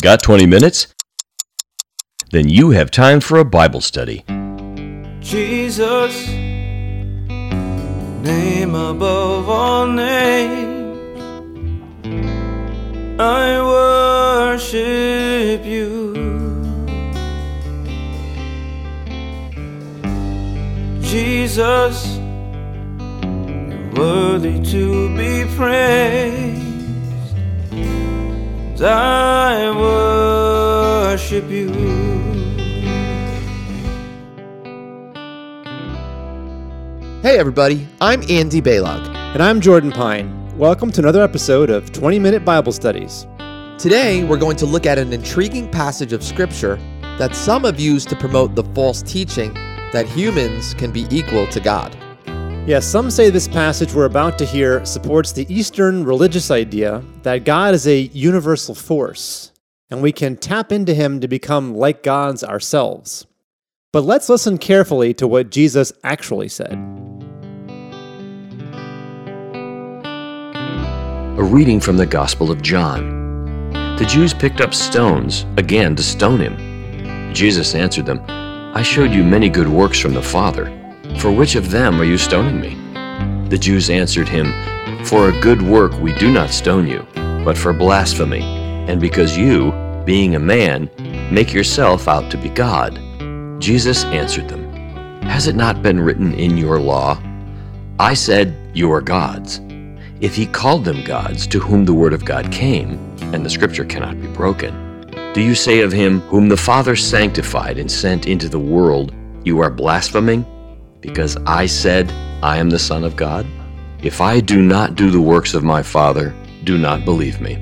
Got 20 minutes? Then you have time for a Bible study. Jesus, name above all names, I worship you. Jesus, worthy to be praised. I worship you. Hey everybody, I'm Andy Balog. And I'm Jordan Pine. Welcome to another episode of 20 Minute Bible Studies. Today we're going to look at an intriguing passage of scripture that some have used to promote the false teaching that humans can be equal to God. Yes, some say this passage we're about to hear supports the Eastern religious idea that God is a universal force, and we can tap into him to become like gods ourselves. But let's listen carefully to what Jesus actually said. A reading from the Gospel of John. The Jews picked up stones again to stone him. Jesus answered them, I showed you many good works from the Father. For which of them are you stoning me? The Jews answered him, For a good work we do not stone you, but for blasphemy, and because you, being a man, make yourself out to be God. Jesus answered them, Has it not been written in your law? I said, You are gods. If he called them gods to whom the word of God came, and the scripture cannot be broken, do you say of him whom the Father sanctified and sent into the world, You are blaspheming? Because I said, I am the Son of God? If I do not do the works of my Father, do not believe me.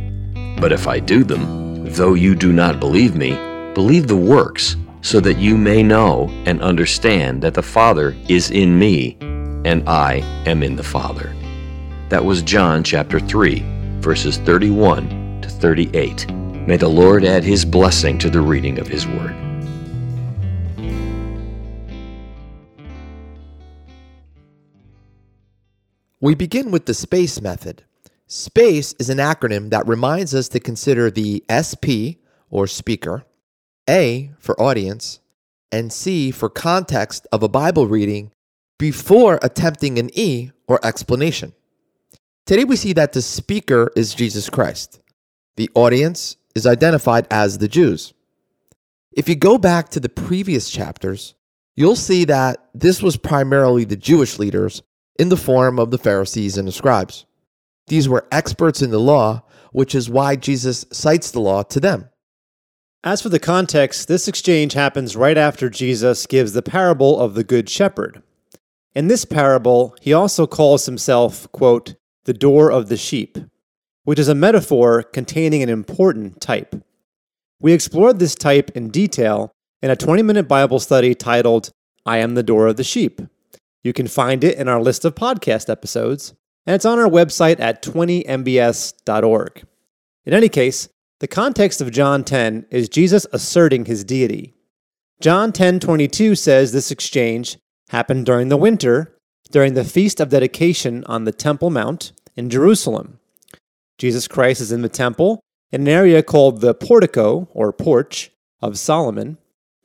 But if I do them, though you do not believe me, believe the works, so that you may know and understand that the Father is in me, and I am in the Father. That was John chapter 3, verses 31 to 38. May the Lord add his blessing to the reading of his word. We begin with the SPACE method. SPACE is an acronym that reminds us to consider the SP, or speaker, A for audience, and C for context of a Bible reading before attempting an E, or explanation. Today we see that the speaker is Jesus Christ. The audience is identified as the Jews. If you go back to the previous chapters, you'll see that this was primarily the Jewish leaders in the form of the Pharisees and the scribes. These were experts in the law, which is why Jesus cites the law to them. As for the context, this exchange happens right after Jesus gives the parable of the Good Shepherd. In this parable, he also calls himself, quote, the door of the sheep, which is a metaphor containing an important type. We explored this type in detail in a 20 minute Bible study titled, I Am the Door of the Sheep. You can find it in our list of podcast episodes, and it's on our website at 20mbs.org. In any case, the context of John 10 is Jesus asserting his deity. John 10:22 says this exchange happened during the winter, during the feast of dedication on the Temple Mount in Jerusalem. Jesus Christ is in the temple in an area called the portico or porch of Solomon,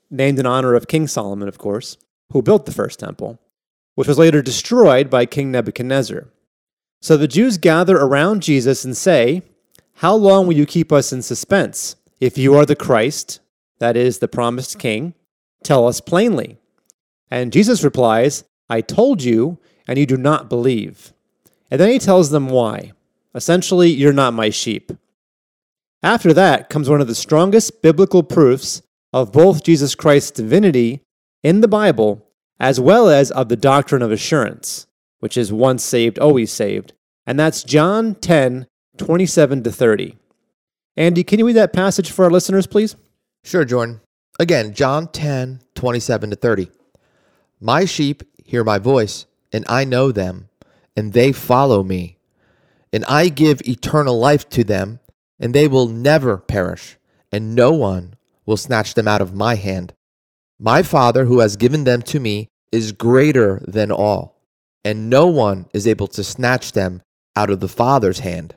named in honor of King Solomon, of course, who built the first temple which was later destroyed by King Nebuchadnezzar. So the Jews gather around Jesus and say, How long will you keep us in suspense? If you are the Christ, that is, the promised king, tell us plainly. And Jesus replies, I told you, and you do not believe. And then he tells them why. Essentially, you're not my sheep. After that comes one of the strongest biblical proofs of both Jesus Christ's divinity in the Bible as well as of the doctrine of assurance, which is once saved, always saved. And that's John 10, 27 to 30. Andy, can you read that passage for our listeners, please? Sure, Jordan. Again, John 10, 27 to 30. My sheep hear my voice, and I know them, and they follow me. And I give eternal life to them, and they will never perish, and no one will snatch them out of my hand. My Father, who has given them to me, is greater than all, and no one is able to snatch them out of the Father's hand.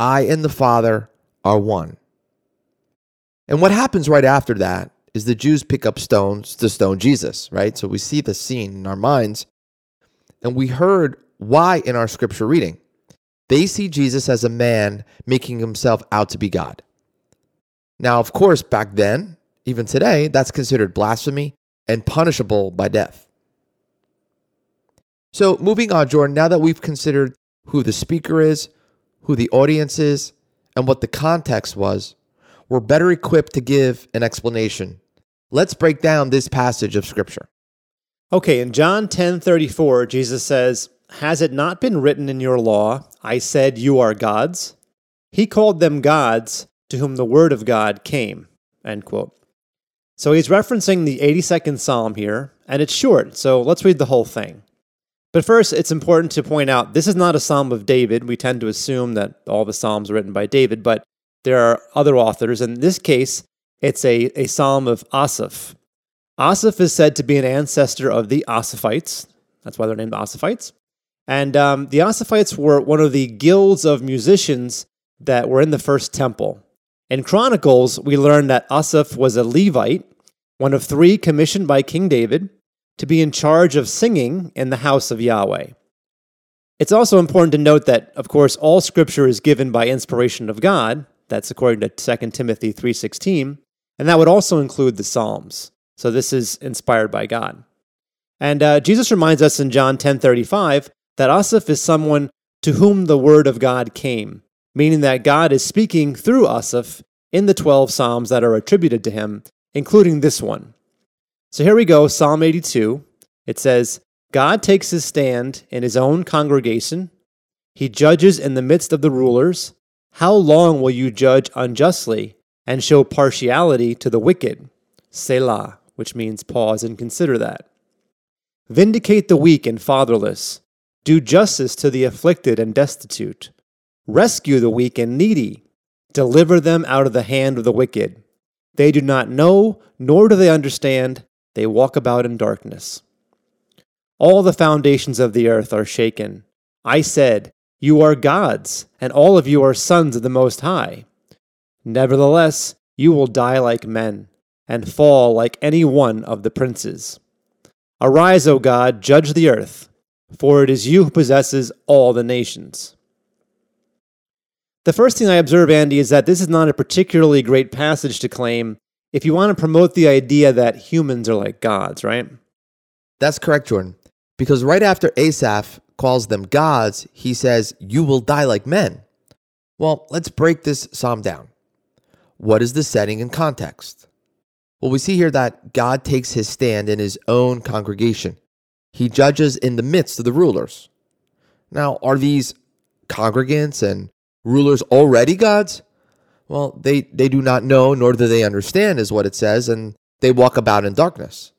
I and the Father are one. And what happens right after that is the Jews pick up stones to stone Jesus, right? So we see the scene in our minds, and we heard why in our scripture reading. They see Jesus as a man making himself out to be God. Now, of course, back then, even today, that's considered blasphemy and punishable by death. So, moving on, Jordan, now that we've considered who the speaker is, who the audience is, and what the context was, we're better equipped to give an explanation. Let's break down this passage of Scripture. Okay, in John 10:34, Jesus says, "Has it not been written in your law, I said you are gods?" He called them gods to whom the word of God came. End quote. So he's referencing the 82nd Psalm here, and it's short, so let's read the whole thing. But first, it's important to point out this is not a Psalm of David. We tend to assume that all the Psalms are written by David, but there are other authors. In this case, it's a, a Psalm of Asaph. Asaph is said to be an ancestor of the Asaphites. That's why they're named Asaphites. And um, the Asaphites were one of the guilds of musicians that were in the first temple. In Chronicles, we learn that Asaph was a Levite, one of three commissioned by King David to be in charge of singing in the house of Yahweh. It's also important to note that, of course, all scripture is given by inspiration of God. That's according to 2 Timothy 3:16, and that would also include the Psalms. So this is inspired by God. And uh, Jesus reminds us in John 10:35 that Asaph is someone to whom the word of God came, meaning that God is speaking through Asaph in the 12 Psalms that are attributed to him, including this one. So here we go, Psalm 82. It says, God takes his stand in his own congregation. He judges in the midst of the rulers. How long will you judge unjustly and show partiality to the wicked? Selah, which means pause and consider that. Vindicate the weak and fatherless. Do justice to the afflicted and destitute. Rescue the weak and needy. Deliver them out of the hand of the wicked. They do not know, nor do they understand they walk about in darkness. All the foundations of the earth are shaken. I said, You are gods, and all of you are sons of the Most High. Nevertheless, you will die like men, and fall like any one of the princes. Arise, O God, judge the earth, for it is you who possesses all the nations. The first thing I observe, Andy, is that this is not a particularly great passage to claim if you want to promote the idea that humans are like gods, right? That's correct, Jordan. Because right after Asaph calls them gods, he says, You will die like men. Well, let's break this psalm down. What is the setting and context? Well, we see here that God takes his stand in his own congregation. He judges in the midst of the rulers. Now, are these congregants and rulers already gods? Well, they, they do not know, nor do they understand, is what it says, and they walk about in darkness.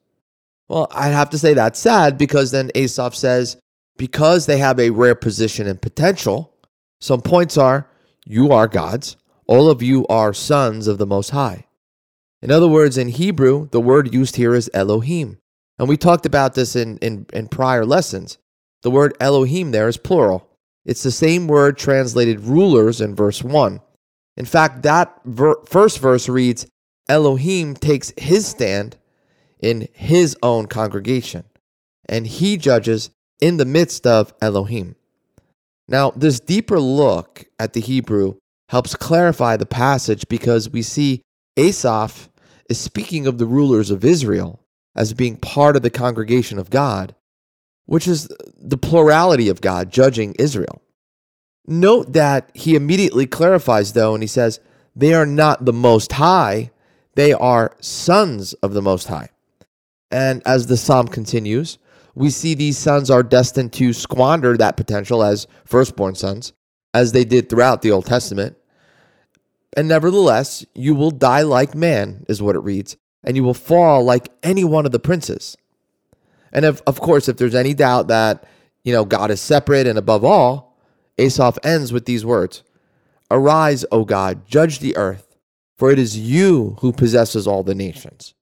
Well, I have to say that's sad because then Asaph says, because they have a rare position and potential, some points are, you are gods, all of you are sons of the Most High. In other words, in Hebrew, the word used here is Elohim. And we talked about this in, in, in prior lessons. The word Elohim there is plural. It's the same word translated rulers in verse 1. In fact, that ver- first verse reads Elohim takes his stand in his own congregation, and he judges in the midst of Elohim. Now, this deeper look at the Hebrew helps clarify the passage because we see Asaph is speaking of the rulers of Israel as being part of the congregation of God, which is the plurality of God judging Israel. Note that he immediately clarifies, though, and he says, They are not the Most High, they are sons of the Most High. And as the psalm continues, we see these sons are destined to squander that potential as firstborn sons, as they did throughout the Old Testament. And nevertheless, you will die like man, is what it reads, and you will fall like any one of the princes. And if, of course, if there's any doubt that, you know, God is separate and above all, Asaph ends with these words Arise, O God, judge the earth, for it is you who possesses all the nations.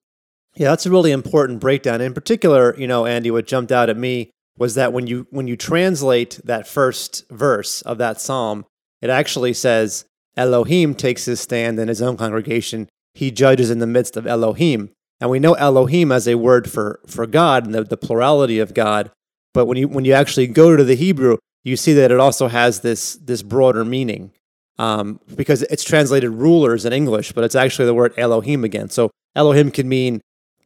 Yeah, that's a really important breakdown. In particular, you know, Andy, what jumped out at me was that when you when you translate that first verse of that psalm, it actually says Elohim takes his stand in his own congregation. he judges in the midst of Elohim. And we know Elohim as a word for, for God and the, the plurality of God. But when you, when you actually go to the Hebrew, you see that it also has this, this broader meaning um, because it's translated rulers in English, but it's actually the word Elohim again. So Elohim can mean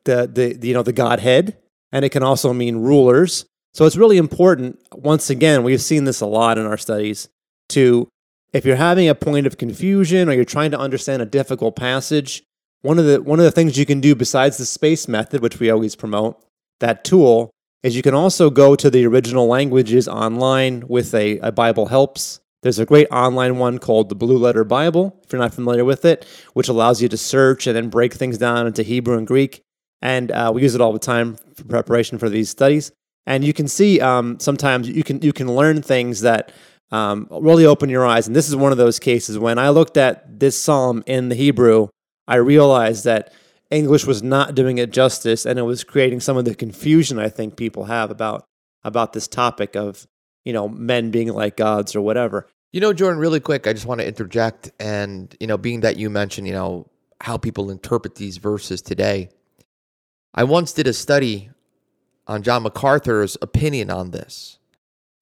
the, the, the you know the Godhead, and it can also mean rulers. So it's really important. Once again, we've seen this a lot in our studies. To if you're having a point of confusion or you're trying to understand a difficult passage, one of the one of the things you can do besides the space method, which we always promote, that tool is you can also go to the original languages online with a, a Bible helps. There's a great online one called the Blue Letter Bible, if you're not familiar with it, which allows you to search and then break things down into Hebrew and Greek. And uh, we use it all the time for preparation for these studies. And you can see um, sometimes you can you can learn things that um, really open your eyes. And this is one of those cases when I looked at this psalm in the Hebrew, I realized that English was not doing it justice, and it was creating some of the confusion I think people have about about this topic of you know men being like gods or whatever. You know, Jordan, really quick, I just want to interject, and you know, being that you mentioned, you know, how people interpret these verses today. I once did a study on John MacArthur's opinion on this.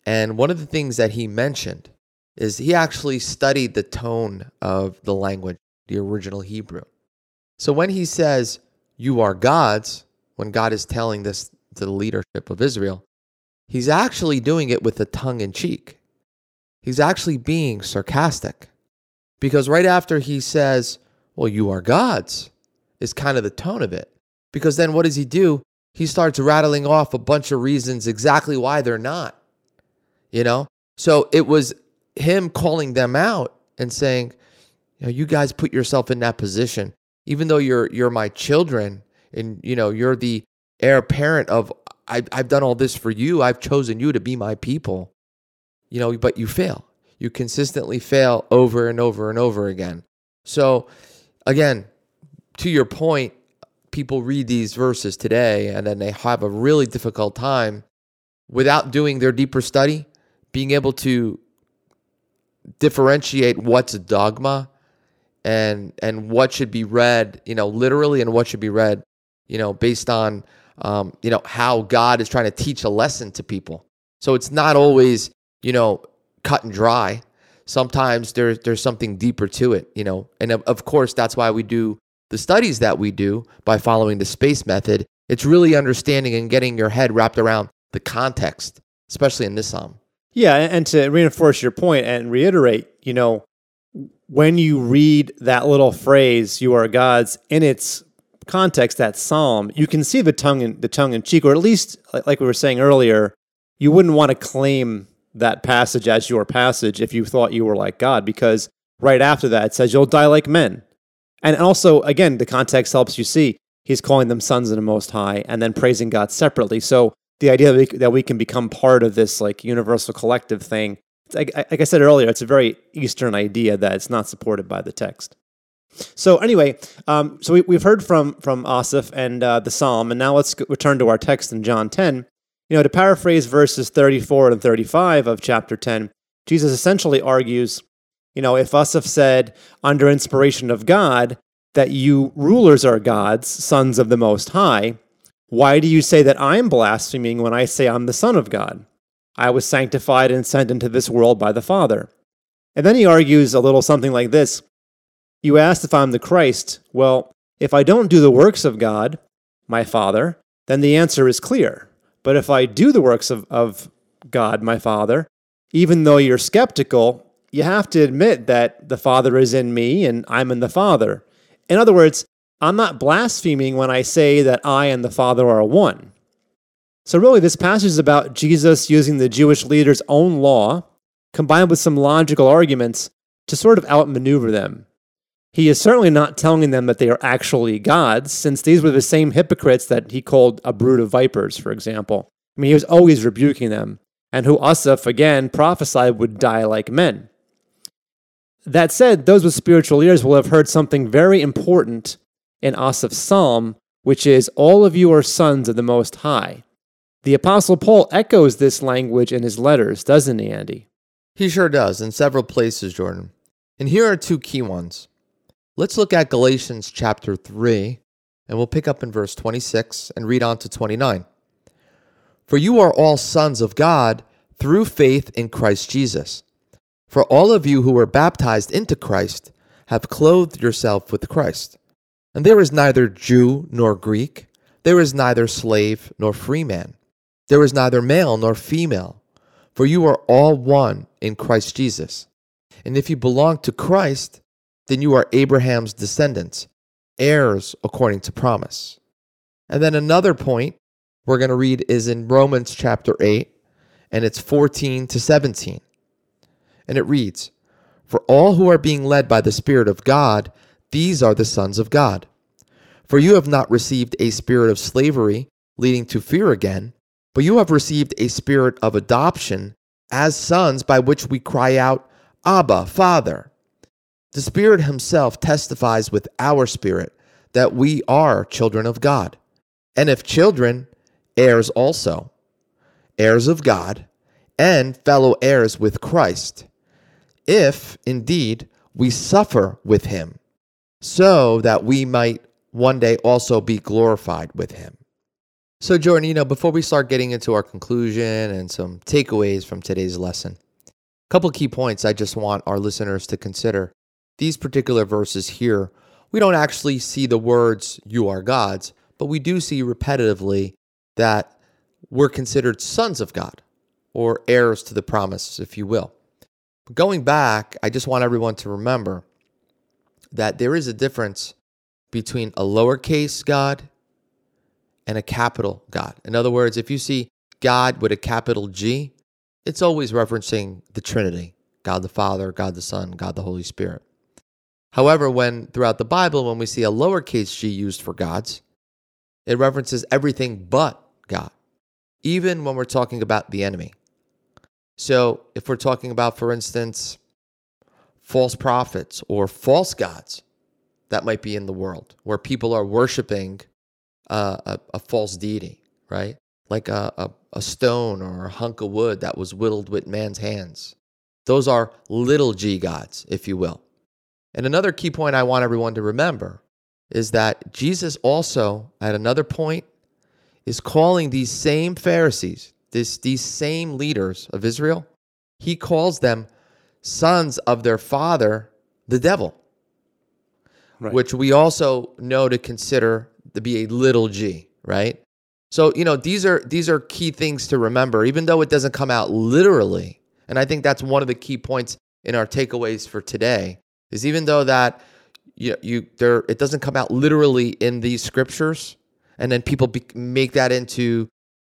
And one of the things that he mentioned is he actually studied the tone of the language, the original Hebrew. So when he says, You are gods, when God is telling this to the leadership of Israel, he's actually doing it with a tongue in cheek. He's actually being sarcastic. Because right after he says, Well, you are gods, is kind of the tone of it. Because then what does he do? He starts rattling off a bunch of reasons exactly why they're not you know? So it was him calling them out and saying, you know, you guys put yourself in that position. Even though you're you're my children and you know, you're the heir parent of I I've done all this for you. I've chosen you to be my people. You know, but you fail. You consistently fail over and over and over again. So again, to your point, people read these verses today and then they have a really difficult time without doing their deeper study being able to differentiate what's a dogma and and what should be read, you know, literally, and what should be read, you know, based on, um, you know, how God is trying to teach a lesson to people. So it's not always, you know, cut and dry. Sometimes there's there's something deeper to it, you know, and of, of course that's why we do the studies that we do by following the space method. It's really understanding and getting your head wrapped around the context, especially in this psalm. Yeah, and to reinforce your point and reiterate, you know, when you read that little phrase, "You are gods," in its context, that psalm, you can see the tongue in the tongue in cheek, or at least, like we were saying earlier, you wouldn't want to claim that passage as your passage if you thought you were like God, because right after that it says you'll die like men. And also, again, the context helps you see he's calling them sons of the Most High and then praising God separately. So the idea that we, that we can become part of this like universal collective thing. Like, like I said earlier, it's a very Eastern idea that it's not supported by the text. So anyway, um, so we, we've heard from from Asaph and uh, the Psalm, and now let's return to our text in John 10. You know, to paraphrase verses 34 and 35 of chapter 10, Jesus essentially argues, you know, if Asaph said under inspiration of God that you rulers are gods, sons of the Most High, why do you say that I'm blaspheming when I say I'm the Son of God? I was sanctified and sent into this world by the Father. And then he argues a little something like this You asked if I'm the Christ. Well, if I don't do the works of God, my Father, then the answer is clear. But if I do the works of, of God, my Father, even though you're skeptical, you have to admit that the Father is in me and I'm in the Father. In other words, I'm not blaspheming when I say that I and the Father are one. So, really, this passage is about Jesus using the Jewish leaders' own law combined with some logical arguments to sort of outmaneuver them. He is certainly not telling them that they are actually gods, since these were the same hypocrites that he called a brood of vipers, for example. I mean, he was always rebuking them, and who Asaph again prophesied would die like men. That said, those with spiritual ears will have heard something very important in Asaph's psalm, which is, All of you are sons of the Most High. The Apostle Paul echoes this language in his letters, doesn't he, Andy? He sure does, in several places, Jordan. And here are two key ones. Let's look at Galatians chapter 3, and we'll pick up in verse 26 and read on to 29. For you are all sons of God through faith in Christ Jesus. For all of you who were baptized into Christ have clothed yourself with Christ. And there is neither Jew nor Greek, there is neither slave nor free man, there is neither male nor female, for you are all one in Christ Jesus. And if you belong to Christ, then you are Abraham's descendants, heirs according to promise. And then another point we're going to read is in Romans chapter 8, and it's 14 to 17. And it reads For all who are being led by the Spirit of God, these are the sons of God. For you have not received a spirit of slavery, leading to fear again, but you have received a spirit of adoption as sons by which we cry out, Abba, Father. The Spirit Himself testifies with our spirit that we are children of God. And if children, heirs also, heirs of God, and fellow heirs with Christ, if indeed we suffer with Him, so that we might one day also be glorified with Him. So, Jordan, you know, before we start getting into our conclusion and some takeaways from today's lesson, a couple key points I just want our listeners to consider. These particular verses here, we don't actually see the words, you are gods, but we do see repetitively that we're considered sons of God or heirs to the promise, if you will. But going back, I just want everyone to remember that there is a difference between a lowercase God and a capital God. In other words, if you see God with a capital G, it's always referencing the Trinity God the Father, God the Son, God the Holy Spirit. However, when throughout the Bible, when we see a lowercase g used for gods, it references everything but God, even when we're talking about the enemy. So, if we're talking about, for instance, false prophets or false gods that might be in the world where people are worshiping uh, a, a, false deity, right? Like a, a, a stone or a hunk of wood that was whittled with man's hands. Those are little g gods, if you will. And another key point I want everyone to remember is that Jesus also, at another point, is calling these same Pharisees, this, these same leaders of Israel, he calls them sons of their father, the devil, right. which we also know to consider to be a little g, right? So, you know, these are these are key things to remember, even though it doesn't come out literally. And I think that's one of the key points in our takeaways for today is even though that you you there it doesn't come out literally in these scriptures, and then people be, make that into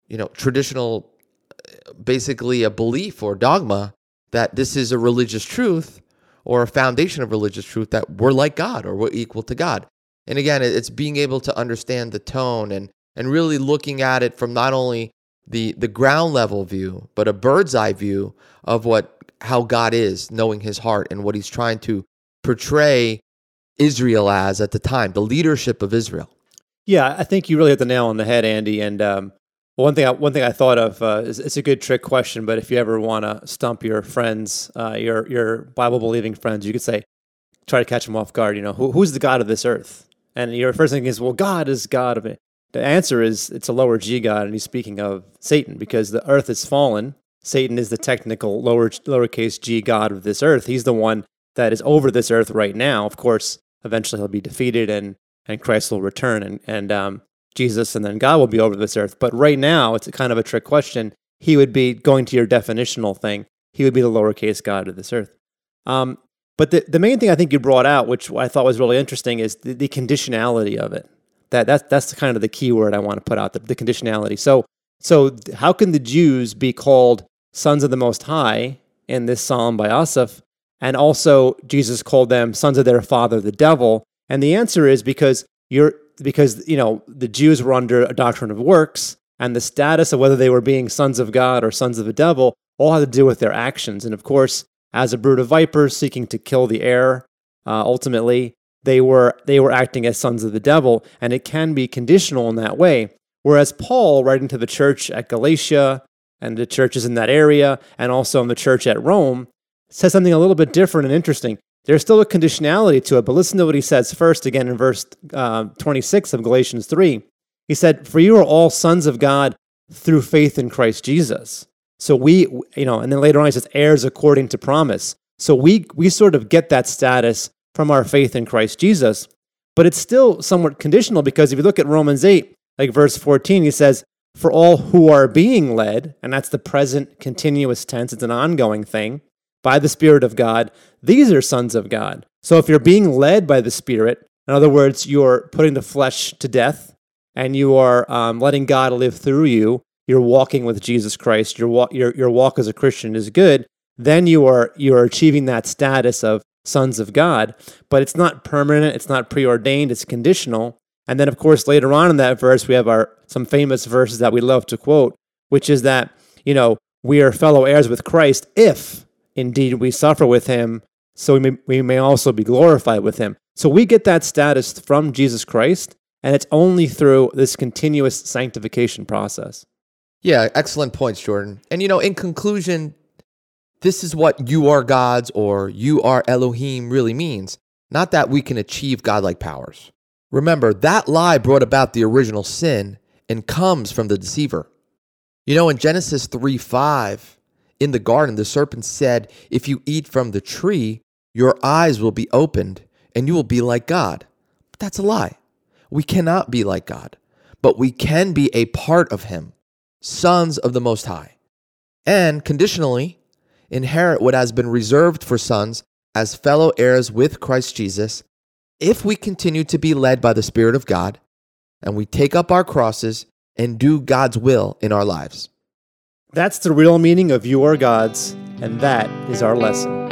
you know traditional, uh, basically a belief or dogma that this is a religious truth or a foundation of religious truth that we're like God or we're equal to God. And again, it's being able to understand the tone and and really looking at it from not only the the ground level view, but a bird's eye view of what how God is, knowing his heart and what he's trying to portray Israel as at the time, the leadership of Israel. Yeah, I think you really hit the nail on the head, Andy. And um, one thing, I, one thing I thought of uh, is it's a good trick question. But if you ever want to stump your friends, uh, your your Bible believing friends, you could say, try to catch them off guard. You know, Who, who's the God of this earth? And your first thing is, well, God is God of it. The answer is it's a lower G God, and he's speaking of Satan because the earth is fallen. Satan is the technical lower lowercase G God of this earth. He's the one that is over this earth right now. Of course, eventually he'll be defeated and and Christ will return and and um, Jesus and then God will be over this earth. But right now, it's kind of a trick question. He would be going to your definitional thing. He would be the lowercase God of this earth. Um, but the, the main thing I think you brought out, which I thought was really interesting, is the, the conditionality of it. That that's that's kind of the key word I want to put out the, the conditionality. So so how can the Jews be called sons of the Most High in this psalm by Asaph, and also, Jesus called them sons of their father, the devil. And the answer is because you're because you know the Jews were under a doctrine of works, and the status of whether they were being sons of God or sons of the devil all had to do with their actions. And of course, as a brood of vipers seeking to kill the heir, uh, ultimately they were they were acting as sons of the devil, and it can be conditional in that way. Whereas Paul, writing to the church at Galatia and the churches in that area, and also in the church at Rome, says something a little bit different and interesting. There's still a conditionality to it, but listen to what he says first again in verse uh, 26 of Galatians 3. He said, For you are all sons of God through faith in Christ Jesus. So we, you know, and then later on he says, heirs according to promise. So we, we sort of get that status from our faith in Christ Jesus. But it's still somewhat conditional because if you look at Romans 8, like verse 14, he says, For all who are being led, and that's the present continuous tense, it's an ongoing thing, by the Spirit of God, these are sons of God. So if you're being led by the Spirit, in other words, you're putting the flesh to death and you are um, letting God live through you, you're walking with Jesus Christ, your, wa- your, your walk as a Christian is good, then you are, you are achieving that status of sons of God. But it's not permanent, it's not preordained, it's conditional. And then, of course, later on in that verse, we have our some famous verses that we love to quote, which is that, you know, we are fellow heirs with Christ if indeed we suffer with him, so we may, we may also be glorified with him. So we get that status from Jesus Christ, and it's only through this continuous sanctification process. Yeah, excellent points, Jordan. And you know, in conclusion, this is what you are gods or you are Elohim really means. Not that we can achieve godlike powers. Remember, that lie brought about the original sin and comes from the deceiver. You know, in Genesis 3 5, in the garden, the serpent said, If you eat from the tree, your eyes will be opened and you will be like God. But that's a lie. We cannot be like God, but we can be a part of Him, sons of the Most High. And conditionally, inherit what has been reserved for sons as fellow heirs with Christ Jesus if we continue to be led by the Spirit of God and we take up our crosses and do gods will in our lives. That's the real meaning of you are God's, and that is our lesson.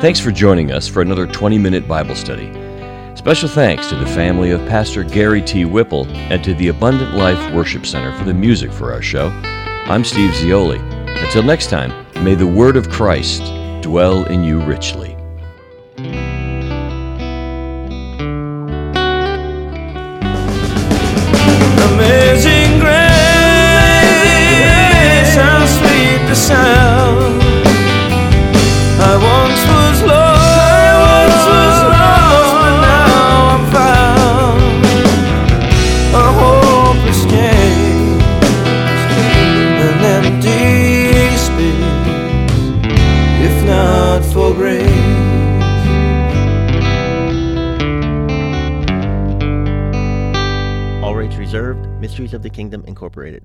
Thanks for joining us for another 20 minute Bible study. Special thanks to the family of Pastor Gary T. Whipple and to the Abundant Life Worship Center for the music for our show. I'm Steve Zioli. Until next time, may the word of Christ dwell in you richly. Amazing grace, how sweet the sound. Mysteries of the Kingdom Incorporated.